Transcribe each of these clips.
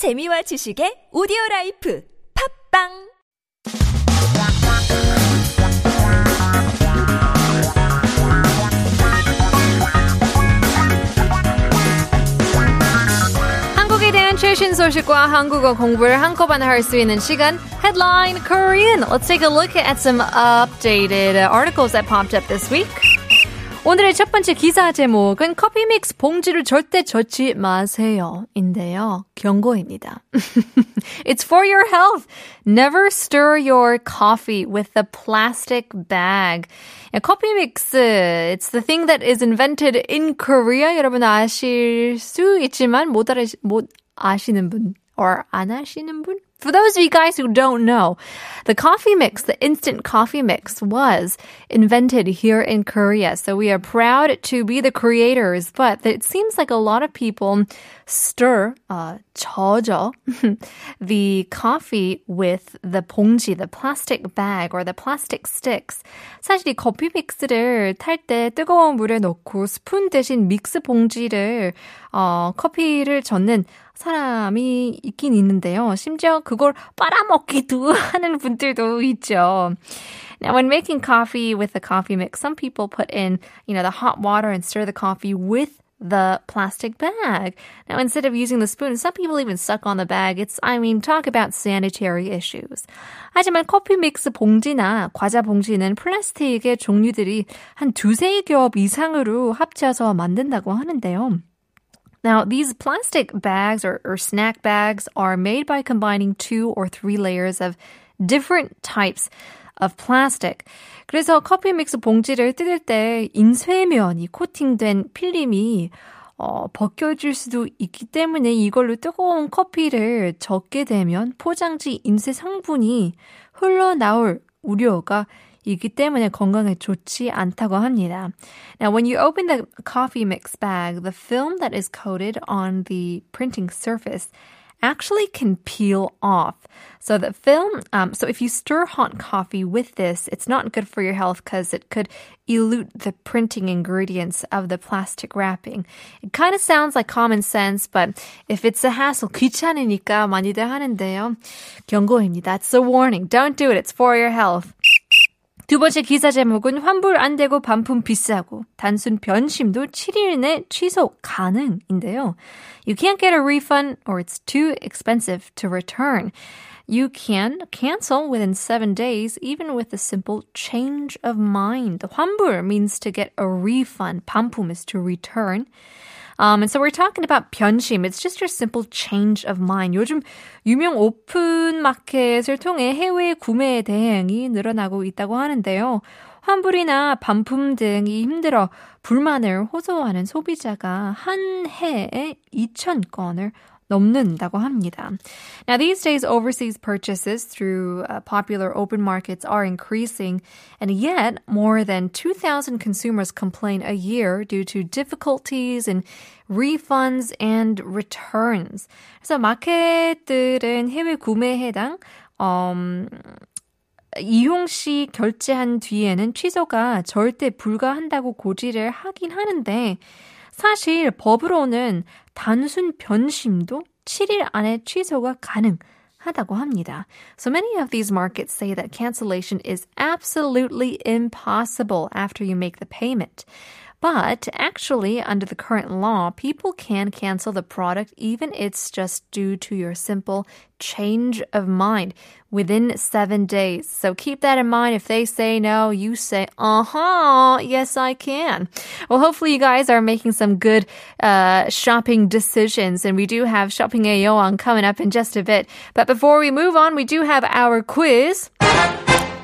재미와 지식의 오디오 라이프 팟빵 최신 소식과 한국어 공부를 한꺼번에 할 수 있는 시간 Headline Korean. Let's take a look at some updated articles that popped up this week. 오늘의 첫 번째 기사 제목은 커피 믹스 봉지로 절대 젓지 마세요 인데요. 경고입니다. It's for your health. Never stir your coffee with a plastic bag. 커피 믹스, it's the thing that is invented in Korea. 여러분 아실 수 있지만 못, 알아, 못 아시는 분, or 안 아시는 분? For those of you guys who don't know, the coffee mix, the instant coffee mix was invented here in Korea. So we are proud to be the creators, but it seems like a lot of people stir, uh, 저죠, the coffee with the 봉지, the plastic bag or the plastic sticks. 사실 이 커피 믹스를 탈 때 뜨거운 물에 넣고 스푼 대신 믹스 봉지를, 어, 커피를 젓는 사람이 있긴 있는데요. 심지어 그걸 빨아먹기도 하는 분들도 있죠. Now, when making coffee with the coffee mix, some people put in, you know, the hot water and stir the coffee with the plastic bag. Now, instead of using the spoon, some people even suck on the bag. It's, I mean, talk about sanitary issues. 하지만 커피 믹스 봉지나 과자 봉지는 플라스틱의 종류들이 한 두세 겹 이상으로 합쳐서 만든다고 하는데요. Now, these plastic bags or, or snack bags are made by combining two or three layers of different types of plastic. 그래서 커피 믹스 봉지를 뜯을 때 인쇄면이 코팅된 필름이 어, 벗겨질 수도 있기 때문에 이걸로 뜨거운 커피를 젓게 되면 포장지 인쇄 성분이 흘러나올 우려가 있기 때문에 건강에 좋지 않다고 합니다. Now, when you open the coffee mix bag, the film that is coated on the printing surface actually can peel off. So the film, um, so if you stir hot coffee with this, it's not good for your health because it could elute the printing ingredients of the plastic wrapping. It kind of sounds like common sense, but if it's a hassle, 귀찮으니까 많이들 하는데요. 경고입니다. It's a warning. Don't do it. It's for your health. 두 번째 기사 제목은 환불 안 되고 반품 비싸고 단순 변심도 7일 내 취소 가능인데요. You can't get a refund or it's too expensive to return. You can cancel within seven days, even with a simple change of mind. 환불 means to get a refund. 반품 is to return. Um, and so we're talking about 변심. It's just your simple change of mind. 요즘 유명 오픈 마켓을 통해 해외 구매 대행이 늘어나고 있다고 하는데요. 환불이나 반품 등이 힘들어 불만을 호소하는 소비자가 한 해에 2,000건을 넘는다고 합니다. Now, these days, overseas purchases through uh, popular open markets are increasing, and yet more than 2,000 consumers complain a year due to difficulties in refunds and returns. 그래서 마켓들은 해외 구매에 해당 um, 이용 시 결제한 뒤에는 취소가 절대 불가한다고 고지를 하긴 하는데 사실 법으로는 단순 변심도 7일 안에 취소가 가능 하다고 합니다. So many of these markets say that cancellation is absolutely impossible after you make the payment. But actually, under the current law, people can cancel the product even it's just due to your simple change of mind within seven days. So keep that in mind. If they say no, you say, uh huh, yes, I can. Well, hopefully you guys are making some good uh, shopping decisions. And we do have Shopping AO on coming up in just a bit. But before we move on, we do have our quiz.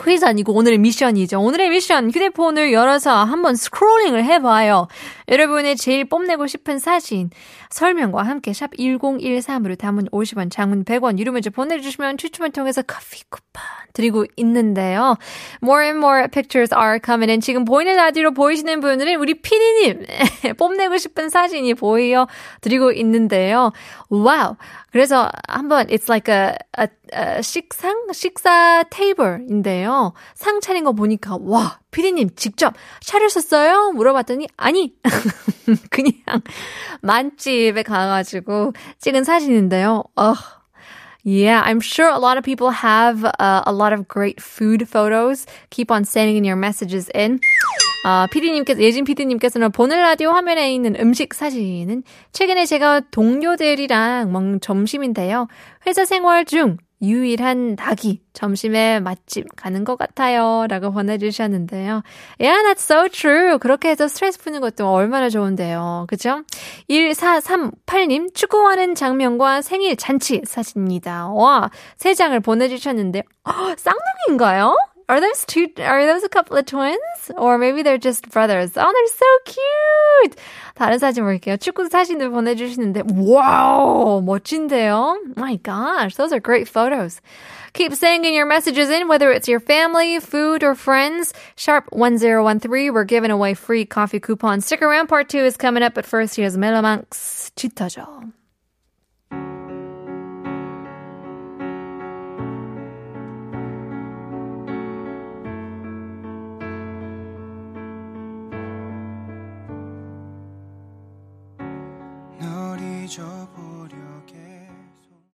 퀴즈 아니고 오늘의 미션이죠. 오늘의 미션 휴대폰을 열어서 한번 스크롤링을 해봐요. 여러분의 제일 뽐내고 싶은 사진 설명과 함께 샵 1013으로 단문 50원, 장문 100원 유료 문자 보내주시면 추첨을 통해서 커피 쿠폰 드리고 있는데요. More and more pictures are coming in. 지금 보이는 라디오로 보이시는 분들은 우리 피디님 뽐내고 싶은 사진이 보여 드리고 있는데요. 와우. 그래서 한번 it's like a, a 어, 식상? 식사 테이블인데요. 상 차린 거 보니까, 와, 피디님 직접 차렸었어요? 물어봤더니, 아니, 그냥 맛집에 가가지고 찍은 사진인데요. 어, Yeah, I'm sure a lot of people have uh, a lot of great food photos. Keep on sending your messages in. 아, 피디님께서, 예진 피디님께서는 보는 라디오 화면에 있는 음식 사진은 최근에 제가 동료들이랑 먹는 점심인데요. 회사 생활 중 유일한 닭이 점심에 맛집 가는 것 같아요. 라고 보내주셨는데요. Yeah, that's so true. 그렇게 해서 스트레스 푸는 것도 얼마나 좋은데요. 그죠? 1438님, 축구하는 장면과 생일 잔치 사진입니다. 와, 세 장을 보내주셨는데, 어, 쌍둥이인가요? Are those two, are those a couple of twins? Or maybe they're just brothers. Oh, they're so cute! 다른 사진 볼게요. 축구 사진을 보내주시는데, 와우! 멋진데요? My gosh, those are great photos. Keep sending your messages in, whether it's your family, food, or friends. Sharp 1013, we're giving away free coffee coupons. Stick around, part two is coming up, but first here's Melomanx, 짙어져.